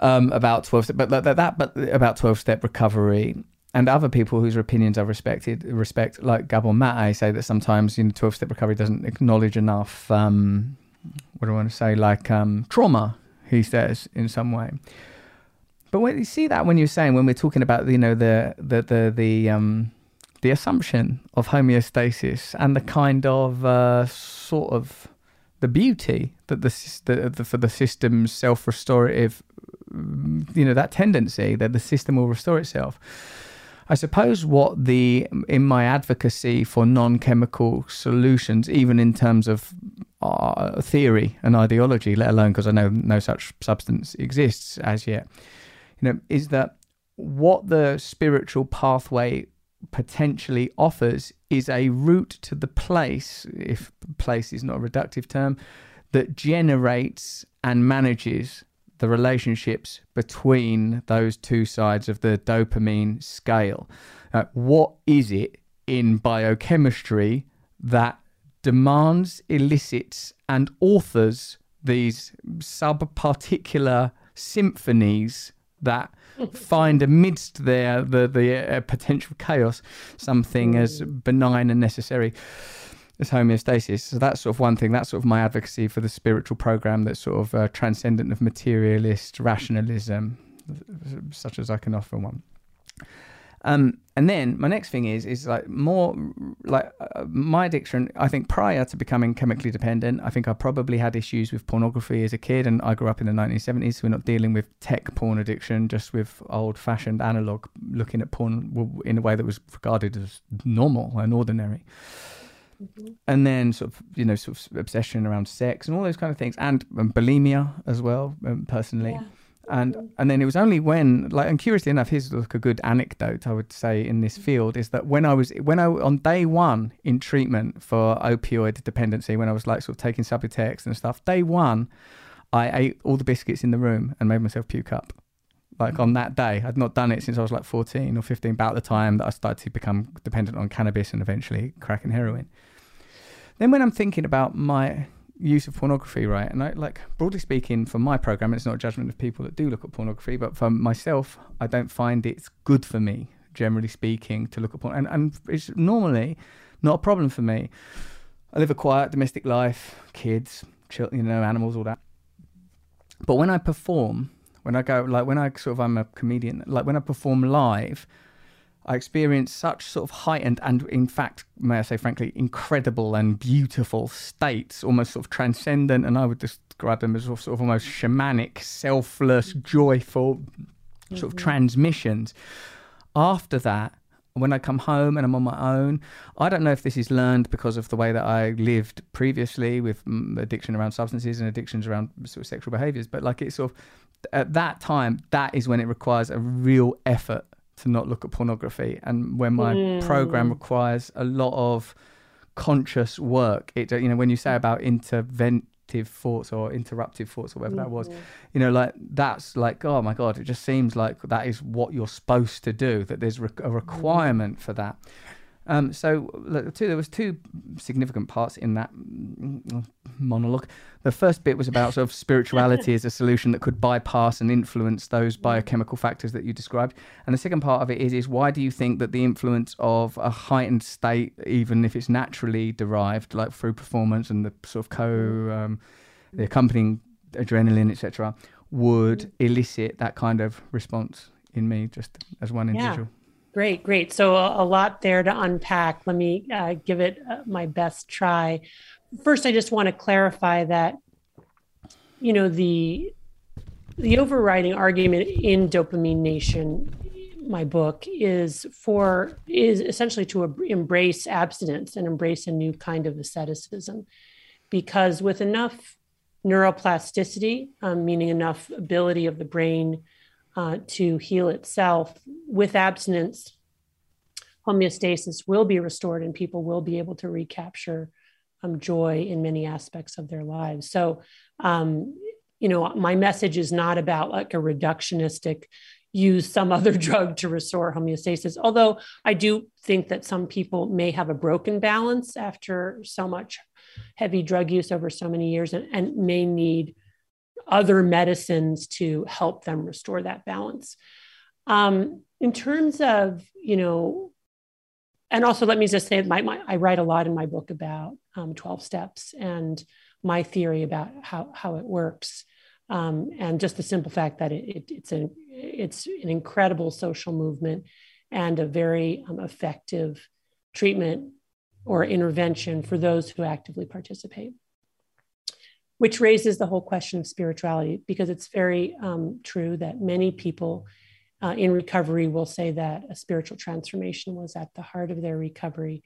um, about 12 step, but that, that, but about 12 step recovery. And other people whose opinions I've respected, respect, like Gabor Mate, say that sometimes you know 12 step recovery doesn't acknowledge enough. Um, what do I want to say? Like um, trauma, he says in some way. But when you see that when you're saying when we're talking about you know the the the the um the assumption of homeostasis and the kind of uh, sort of the beauty that the, the, the for the system's self-restorative you know that tendency that the system will restore itself. I suppose what the in my advocacy for non-chemical solutions, even in terms of uh, theory and ideology, let alone because I know no such substance exists as yet, you know, is that what the spiritual pathway potentially offers is a route to the place, if place is not a reductive term, that generates and manages the relationships between those two sides of the dopamine scale. Uh, what is it in biochemistry that demands, elicits, and authors these subparticular symphonies that find amidst their the the uh, potential chaos something as mm. benign and necessary as homeostasis. So that's sort of one thing. That's sort of my advocacy for the spiritual program that's sort of uh, transcendent of materialist rationalism, such as I can offer one. Um, and then my next thing is is like more like uh, my addiction. I think prior to becoming chemically dependent, I think I probably had issues with pornography as a kid, and I grew up in the 1970s. So we're not dealing with tech porn addiction, just with old-fashioned analog looking at porn in a way that was regarded as normal and ordinary. and then sort of you know sort of obsession around sex and all those kind of things, and, um, bulimia as well, um, personally. And and then it was only when like and curiously enough, here's like a good anecdote I would say in this field is that when I was when I on day one in treatment for opioid dependency, when I was like sort of taking Subutex and stuff, day one, I ate all the biscuits in the room and made myself puke up. Like on that day, I'd not done it since I was like 14 or 15, about the time that I started to become dependent on cannabis and eventually crack and heroin. Then when I'm thinking about my use of pornography, right, and I like broadly speaking, for my program, it's not a judgment of people that do look at pornography, but for myself, I don't find it's good for me, generally speaking, to look at porn, and and it's normally not a problem for me. I live a quiet domestic life, kids, children, you know, animals, all that. But when I perform, when I go like when I sort of I'm a comedian, like when I perform live, I experience such sort of heightened and in fact, may I say frankly, incredible and beautiful states, almost sort of transcendent, and I would describe them as sort of almost shamanic, selfless, joyful sort of transmissions. After that, when I come home and I'm on my own, I don't know if this is learned because of the way that I lived previously with mm, addiction around substances and addictions around sort of sexual behaviors, but like it's sort of at that time, that is when it requires a real effort to not look at pornography, and when my program hmm. requires a lot of conscious work. It you know when you say about interventive thoughts or interruptive thoughts or whatever that was, mm-hmm. you know like that's like oh my god, it just seems like that is what you're supposed to do. That there's re- a mm-hmm. requirement for that. Um, so look, two, there was two significant parts in that monologue. The first bit was about sort of spirituality as a solution that could bypass and influence those biochemical factors that you described. And the second part of it is is why do you think that the influence of a heightened state, even if it's naturally derived, like through performance and the sort of co um, the accompanying adrenaline, etc., would elicit that kind of response in me, just as one individual. Great, great. So a, lot there to unpack. Let me uh, give it uh, my best try. First, I just want to clarify that, you know, the the overriding argument in Dopamine Nation, my book, is for is essentially to embrace abstinence and embrace a new kind of asceticism, because with enough neuroplasticity, um, meaning enough ability of the brain uh, to heal itself with abstinence homeostasis will be restored and people will be able to recapture um, joy in many aspects of their lives. So um, you know my message is not about like a reductionistic use some <laughs> other drug to restore homeostasis although i do think that some people may have a broken balance after so much heavy drug use over so many years and, and may need other medicines to help them restore that balance. Um, in terms of, you know, and also let me just say, my, my I write a lot in my book about um, 12 steps and my theory about how, how it works. Um, and just the simple fact that it, it, it's, an, it's an incredible social movement and a very um, effective treatment or intervention for those who actively participate which raises the whole question of spirituality because it's very um, true that many people uh, in recovery will say that a spiritual transformation was at the heart of their recovery.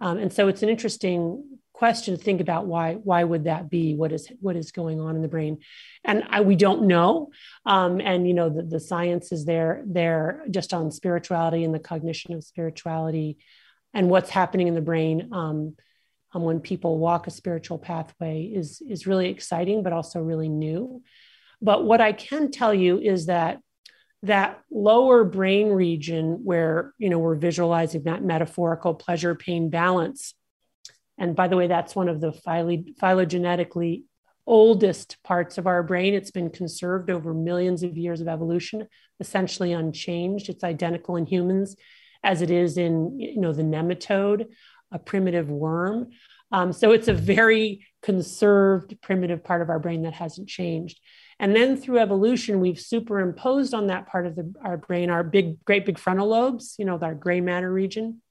Um, and so it's an interesting question to think about why why would that be? What is what is going on in the brain? And I, we don't know. Um, and you know the, the science is there there just on spirituality and the cognition of spirituality and what's happening in the brain. Um, um, when people walk a spiritual pathway is is really exciting but also really new. But what i can tell you is that that lower brain region where you know we're visualizing that metaphorical pleasure pain balance and by the way that's one of the phylogenetically oldest parts of our brain. It's been conserved over millions of years of evolution essentially unchanged. It's identical in humans as it is in you know the nematode a primitive worm. Um, so it's a very conserved primitive part of our brain that hasn't changed. And then through evolution, we've superimposed on that part of the, our brain our big, great big frontal lobes, you know, our gray matter region.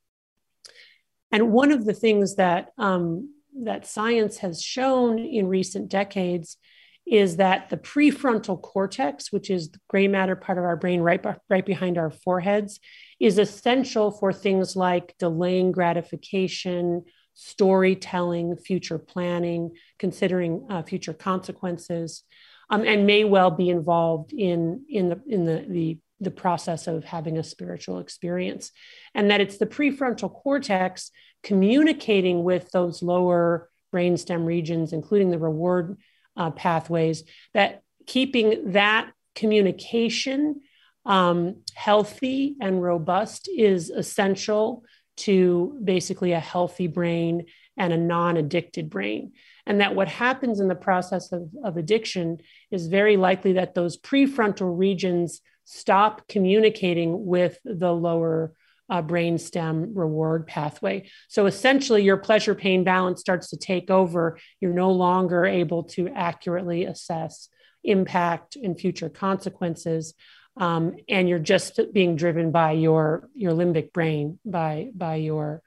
And one of the things that um, that science has shown in recent decades is that the prefrontal cortex, which is the gray matter part of our brain right, right behind our foreheads, is essential for things like delaying gratification, storytelling, future planning, considering uh, future consequences, um, and may well be involved in in the in the, the the process of having a spiritual experience, and that it's the prefrontal cortex communicating with those lower brainstem regions, including the reward uh, pathways, that keeping that communication um, healthy and robust is essential to basically a healthy brain and a non addicted brain. And that what happens in the process of, of addiction is very likely that those prefrontal regions stop communicating with the lower uh, brainstem reward pathway. So essentially, your pleasure pain balance starts to take over. You're no longer able to accurately assess impact and future consequences um, and you're just being driven by your your limbic brain by by your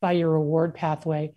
by your reward pathway.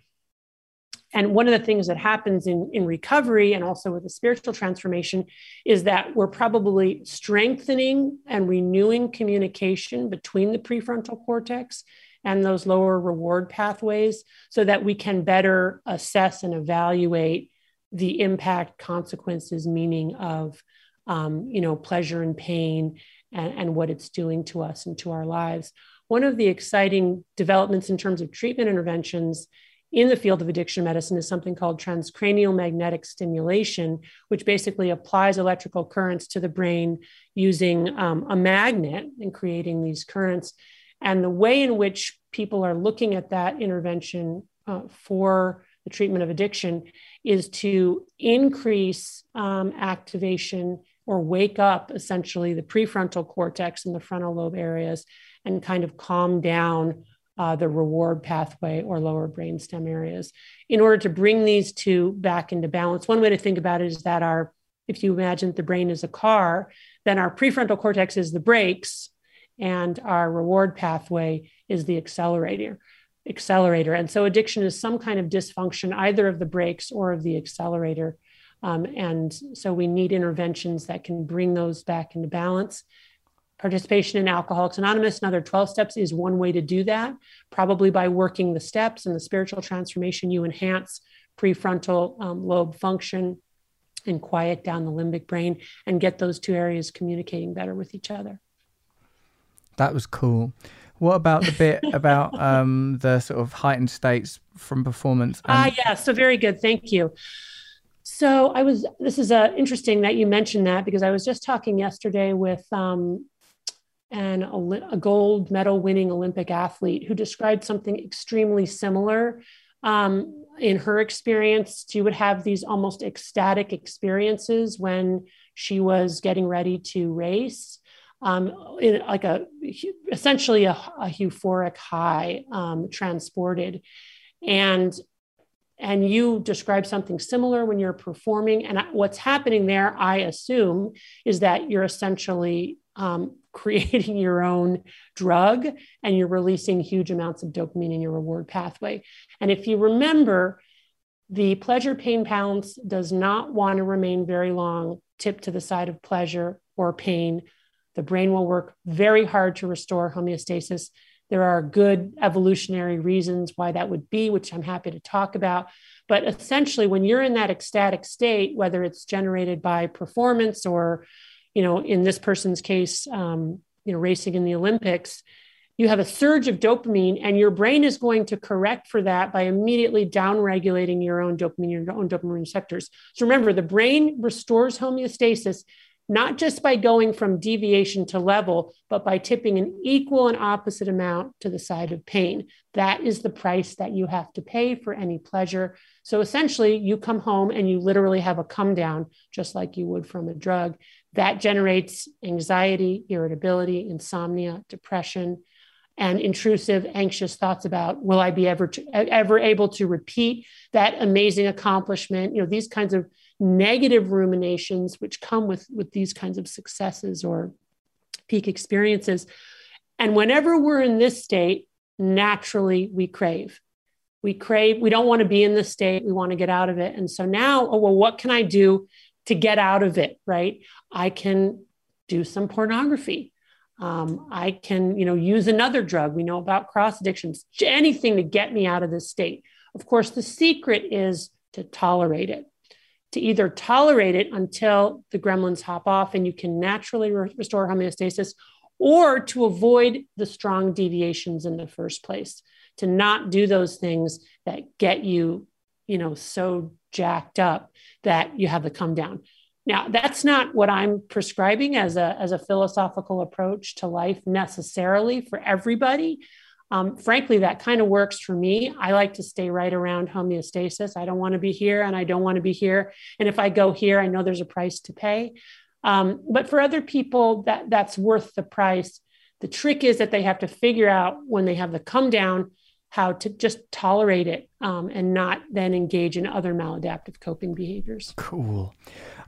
And one of the things that happens in, in recovery and also with the spiritual transformation is that we're probably strengthening and renewing communication between the prefrontal cortex and those lower reward pathways so that we can better assess and evaluate the impact consequences meaning of um, you know, pleasure and pain and, and what it's doing to us and to our lives. One of the exciting developments in terms of treatment interventions in the field of addiction medicine is something called transcranial magnetic stimulation, which basically applies electrical currents to the brain using um, a magnet and creating these currents. And the way in which people are looking at that intervention uh, for the treatment of addiction is to increase um, activation or wake up essentially the prefrontal cortex and the frontal lobe areas and kind of calm down uh, the reward pathway or lower brainstem areas in order to bring these two back into balance. One way to think about it is that our, if you imagine the brain is a car, then our prefrontal cortex is the brakes and our reward pathway is the accelerator accelerator and so addiction is some kind of dysfunction either of the brakes or of the accelerator um, and so we need interventions that can bring those back into balance. Participation in Alcoholics Anonymous and other 12 steps is one way to do that. Probably by working the steps and the spiritual transformation, you enhance prefrontal um, lobe function and quiet down the limbic brain and get those two areas communicating better with each other. That was cool. What about the bit <laughs> about um, the sort of heightened states from performance? Ah, and- uh, yeah. So very good. Thank you. So I was. This is uh, interesting that you mentioned that because I was just talking yesterday with um, an a gold medal winning Olympic athlete who described something extremely similar. Um, in her experience, she would have these almost ecstatic experiences when she was getting ready to race. Um, in like a essentially a, a euphoric high um, transported and and you describe something similar when you're performing. And what's happening there, I assume, is that you're essentially um, <laughs> creating your own drug and you're releasing huge amounts of dopamine in your reward pathway. And if you remember, the pleasure pain balance does not want to remain very long tipped to the side of pleasure or pain. The brain will work very hard to restore homeostasis. There are good evolutionary reasons why that would be, which I'm happy to talk about. But essentially, when you're in that ecstatic state, whether it's generated by performance or, you know, in this person's case, um, you know, racing in the Olympics, you have a surge of dopamine, and your brain is going to correct for that by immediately downregulating your own dopamine, your own dopamine receptors. So remember, the brain restores homeostasis not just by going from deviation to level, but by tipping an equal and opposite amount to the side of pain. That is the price that you have to pay for any pleasure. So essentially, you come home and you literally have a come down, just like you would from a drug. That generates anxiety, irritability, insomnia, depression, and intrusive, anxious thoughts about will I be ever to, ever able to repeat that amazing accomplishment? You know, these kinds of negative ruminations which come with with these kinds of successes or peak experiences. And whenever we're in this state naturally we crave. We crave we don't want to be in this state. We want to get out of it. And so now oh well what can i do to get out of it right? I can do some pornography. Um, i can you know use another drug. We know about cross addictions anything to get me out of this state. Of course, the secret is to tolerate it, to either tolerate it until the gremlins hop off and you can naturally re- restore homeostasis, or to avoid the strong deviations in the first place, to not do those things that get you, you know, so jacked up that you have the come down. Now, that's not what I'm prescribing as a, as a philosophical approach to life necessarily for everybody. Um, frankly, that kind of works for me. I like to stay right around homeostasis. I don't want to be here and I don't want to be here. And if I go here, I know there's a price to pay. Um, but for other people, that, that's worth the price. The trick is that they have to figure out when they have the come down how to just tolerate it um, and not then engage in other maladaptive coping behaviors. Cool.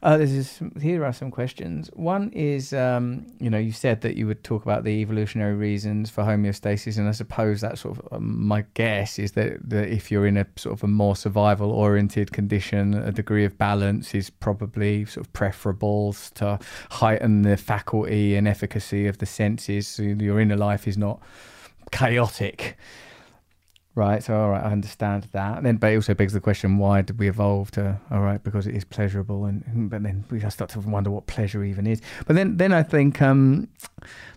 Uh, this is here are some questions. One is, um, you know, you said that you would talk about the evolutionary reasons for homeostasis, and I suppose that sort of um, my guess is that, that if you're in a sort of a more survival-oriented condition, a degree of balance is probably sort of preferable to heighten the faculty and efficacy of the senses. So your inner life is not chaotic. Right, so all right, I understand that. And then, but it also begs the question: Why did we evolve to? All right, because it is pleasurable, and but then we start to wonder what pleasure even is. But then, then I think, um,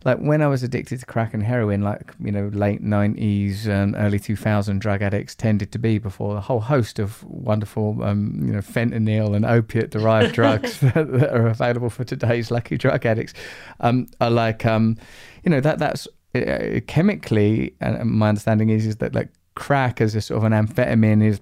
like when I was addicted to crack and heroin, like you know, late nineties and early two thousand drug addicts tended to be before a whole host of wonderful, um, you know, fentanyl and opiate-derived <laughs> drugs <laughs> that, that, are available for today's lucky drug addicts, um, are like, um, you know, that that's uh, chemically, and my understanding is is that like crack as a sort of an amphetamine is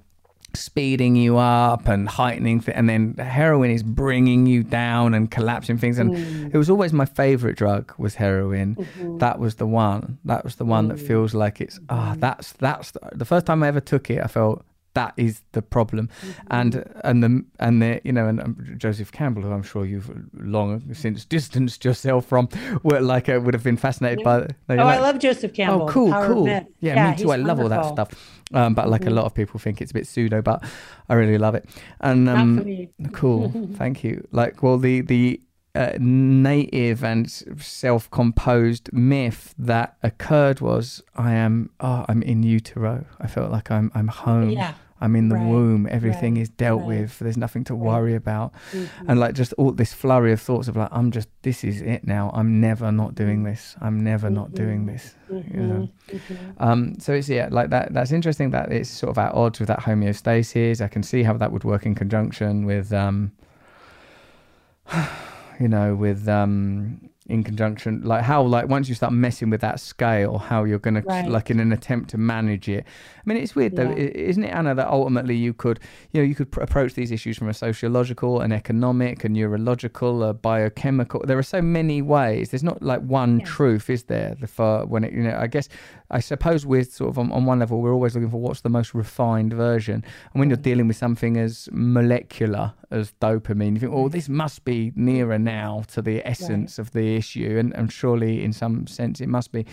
speeding you up and heightening th- and then heroin is bringing you down and collapsing things and mm. it was always my favorite drug was heroin mm-hmm. that was the one that was the one mm. that feels like it's ah oh, that's that's the, the first time i ever took it i felt that is the problem. Mm-hmm. and and the and the you know and um, joseph campbell who i'm sure you've long since distanced yourself from were like uh, would have been fascinated yeah. by no, oh like, i love joseph campbell oh cool. Cool yeah, yeah, me too i love all that stuff. Um, but like mm-hmm. a lot of people think it's a bit pseudo but i really love it. And um cool. <laughs> Thank you. Like well the the uh, native and self-composed myth that occurred was I am oh I'm in utero. I felt like I'm I'm home. Yeah. I'm in the right. womb. Everything right. is dealt right. with. There's nothing to worry about. Mm-hmm. And like just all this flurry of thoughts of like I'm just this is it now. I'm never not doing mm-hmm. this. I'm never mm-hmm. not doing this. Mm-hmm. You know? Mm-hmm. Um so it's yeah, like that that's interesting that it's sort of at odds with that homeostasis. I can see how that would work in conjunction with um <sighs> you know, with um, in conjunction, like how, like once you start messing with that scale, how you're going right. to, like in an attempt to manage it. I mean, it's weird though, yeah. isn't it, Anna? That ultimately you could, you know, you could pr- approach these issues from a sociological, an economic, a neurological, a biochemical. There are so many ways. There's not like one yeah. truth, is there? The for when it, you know, I guess, I suppose we're sort of on, on one level, we're always looking for what's the most refined version. And when you're mm. dealing with something as molecular as dopamine, you think, oh, this must be nearer now to the essence right. of the issue, and, and surely in some sense it must be.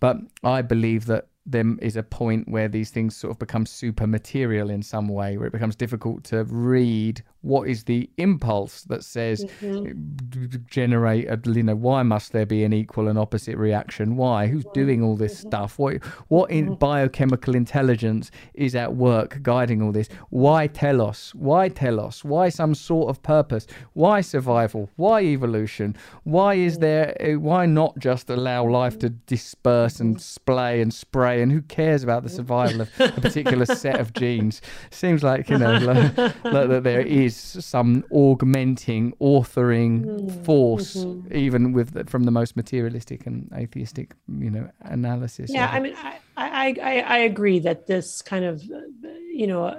But I believe that there is a point where these things sort of become super material in some way, where it becomes difficult to read what is the impulse that says mm-hmm. generate a you know why must there be an equal and opposite reaction? Why? Who's doing all this mm-hmm. stuff? What what in mm-hmm. biochemical intelligence is at work guiding all this? Why telos why telos why some sort of purpose? Why survival? Why evolution? Why is there uh, why not just allow life to disperse and splay and spray? And who cares about the survival of a particular set of <laughs> genes? Seems like you know like, like that there is <laughs> is some augmenting, authoring mm. force, mm-hmm. even with from the most materialistic and atheistic, you know, analysis. Yeah, I mean, I, I, I, I agree that this kind of, you know,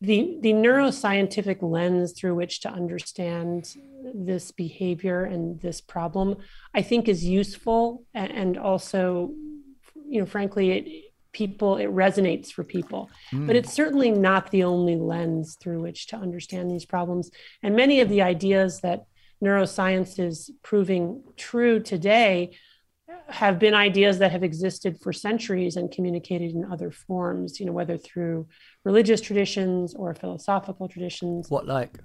the the neuroscientific lens through which to understand this behavior and this problem, I think, is useful and also, you know, frankly, it people it resonates for people. Mm. but it's certainly not the only lens through which to understand these problems. And many of the ideas that neuroscience is proving true today have been ideas that have existed for centuries and communicated in other forms you know whether through religious traditions or philosophical traditions. What like?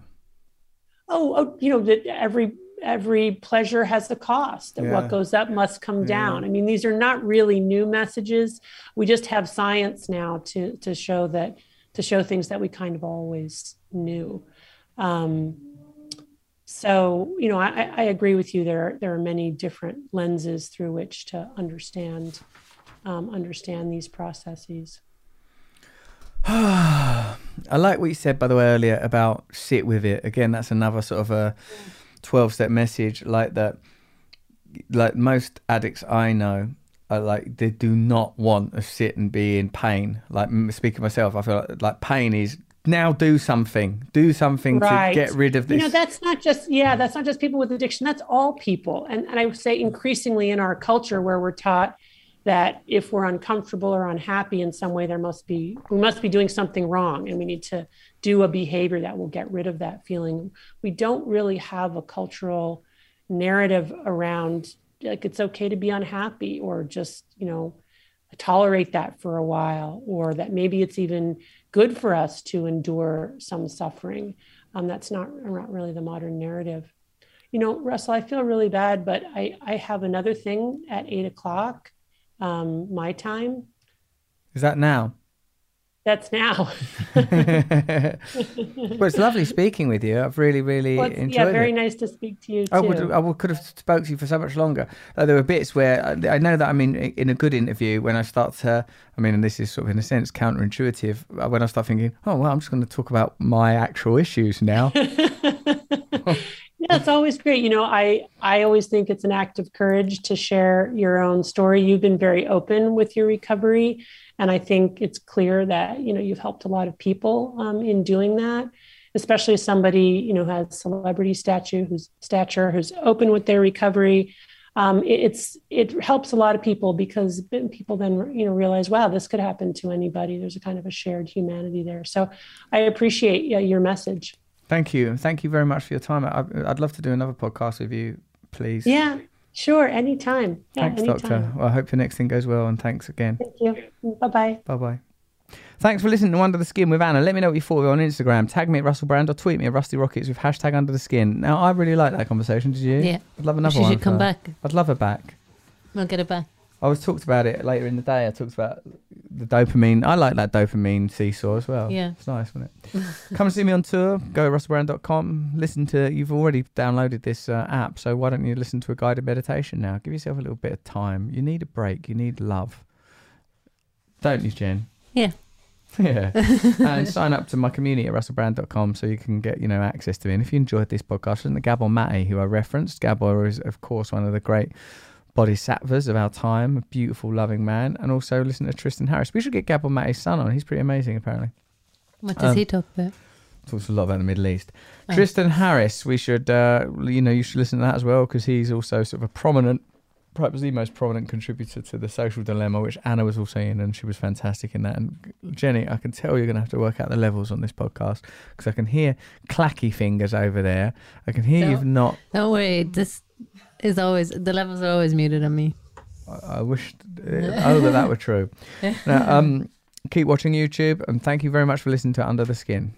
Oh, oh you know that every every pleasure has a cost that yeah. what goes up must come yeah. down i mean these are not really new messages we just have science now to to show that to show things that we kind of always knew. Um, so you know, I, I agree with you. There are, there are many different lenses through which to understand um, understand these processes. <sighs> I like what you said, by the way, earlier about sit with it. Again, that's another sort of a 12 step message like that. Like most addicts I know, are like they do not want to sit and be in pain. Like speaking myself, I feel like, like pain is now do something, do something Right. to get rid of this. You know, that's not just yeah, that's not just people with addiction. That's all people. And and I would say increasingly in our culture where we're taught that if we're uncomfortable or unhappy in some way, there must be we must be doing something wrong, and we need to do a behavior that will get rid of that feeling. We don't really have a cultural narrative around like it's okay to be unhappy or just you know tolerate that for a while or that maybe it's even good for us to endure some suffering um, that's not, not really the modern narrative you know russell i feel really bad but i, I have another thing at eight o'clock um, my time Is that now? That's now <laughs> well, it's lovely speaking with you. I've really, really Well, enjoyed yeah very it. nice to speak to you too I would, I would, could have spoke to you for so much longer. Uh, there were bits where I, I know that I'm in in a good interview when I start to. I mean, and this is sort of in a sense counterintuitive. uh, When I start thinking, oh well, I'm just going to talk about my actual issues now. <laughs> Yeah, it's always great. You know, I I always think it's an act of courage to share your own story. You've been very open with your recovery, and I think it's clear that you know you've helped a lot of people um, in doing that. Especially somebody you know who has celebrity stature, who's stature, who's open with their recovery. Um, it, it's it helps a lot of people because people then you know realize, wow, this could happen to anybody. There's a kind of a shared humanity there. So I appreciate yeah, your message. Thank you, thank you very much for your time. I, I'd love to do another podcast with you, please. Yeah, sure, anytime. Yeah, Thanks, anytime. Doctor. Well, I hope your next thing goes well, and thanks again. Thank you. Bye bye. Bye bye. Thanks for listening to Under the Skin with Anna. Let me know what you thought on Instagram. Tag me at Russell Brand or tweet me at Rusty Rockets with hashtag Under the Skin. Now, I really like that conversation. Did you? Yeah. I'd love another She one. should come her. back. I'd love her back. We'll get it back. I was talked about it later in the day. I talked about the dopamine. I like that dopamine seesaw as well. Yeah. It's nice, isn't it? Come and see me on tour. Go to russellbrand.com. Listen to, you've already downloaded this uh, app, so why don't you listen to a guided meditation now? Give yourself a little bit of time. You need a break. You need love. Don't you, Jen? Yeah. <laughs> Yeah. <laughs> and sign up to my community at russellbrand.com so you can get, you know, access to me. And if you enjoyed this podcast, listen to Gabor Mate, who I referenced. Gabor is, of course, one of the great bodhisattvas of our time, a beautiful, loving man. And also listen to Tristan Harris. We should get Gabor Mate's son on. He's pretty amazing, apparently. What does Um, he talk about? Talks a lot about the Middle East. Oh. Tristan Harris, we should, uh, you know, you should listen to that as well because he's also sort of a prominent, perhaps the most prominent contributor to the social dilemma, which Anna was also in, and she was fantastic in that. And Jenny, I can tell you're going to have to work out the levels on this podcast because I can hear clacky fingers over there. I can hear No. you've not. Don't worry. This is always the levels are always muted on me. I, I wish. Uh, oh, that that were true. <laughs> Now, um, keep watching YouTube, and thank you very much for listening to Under the Skin.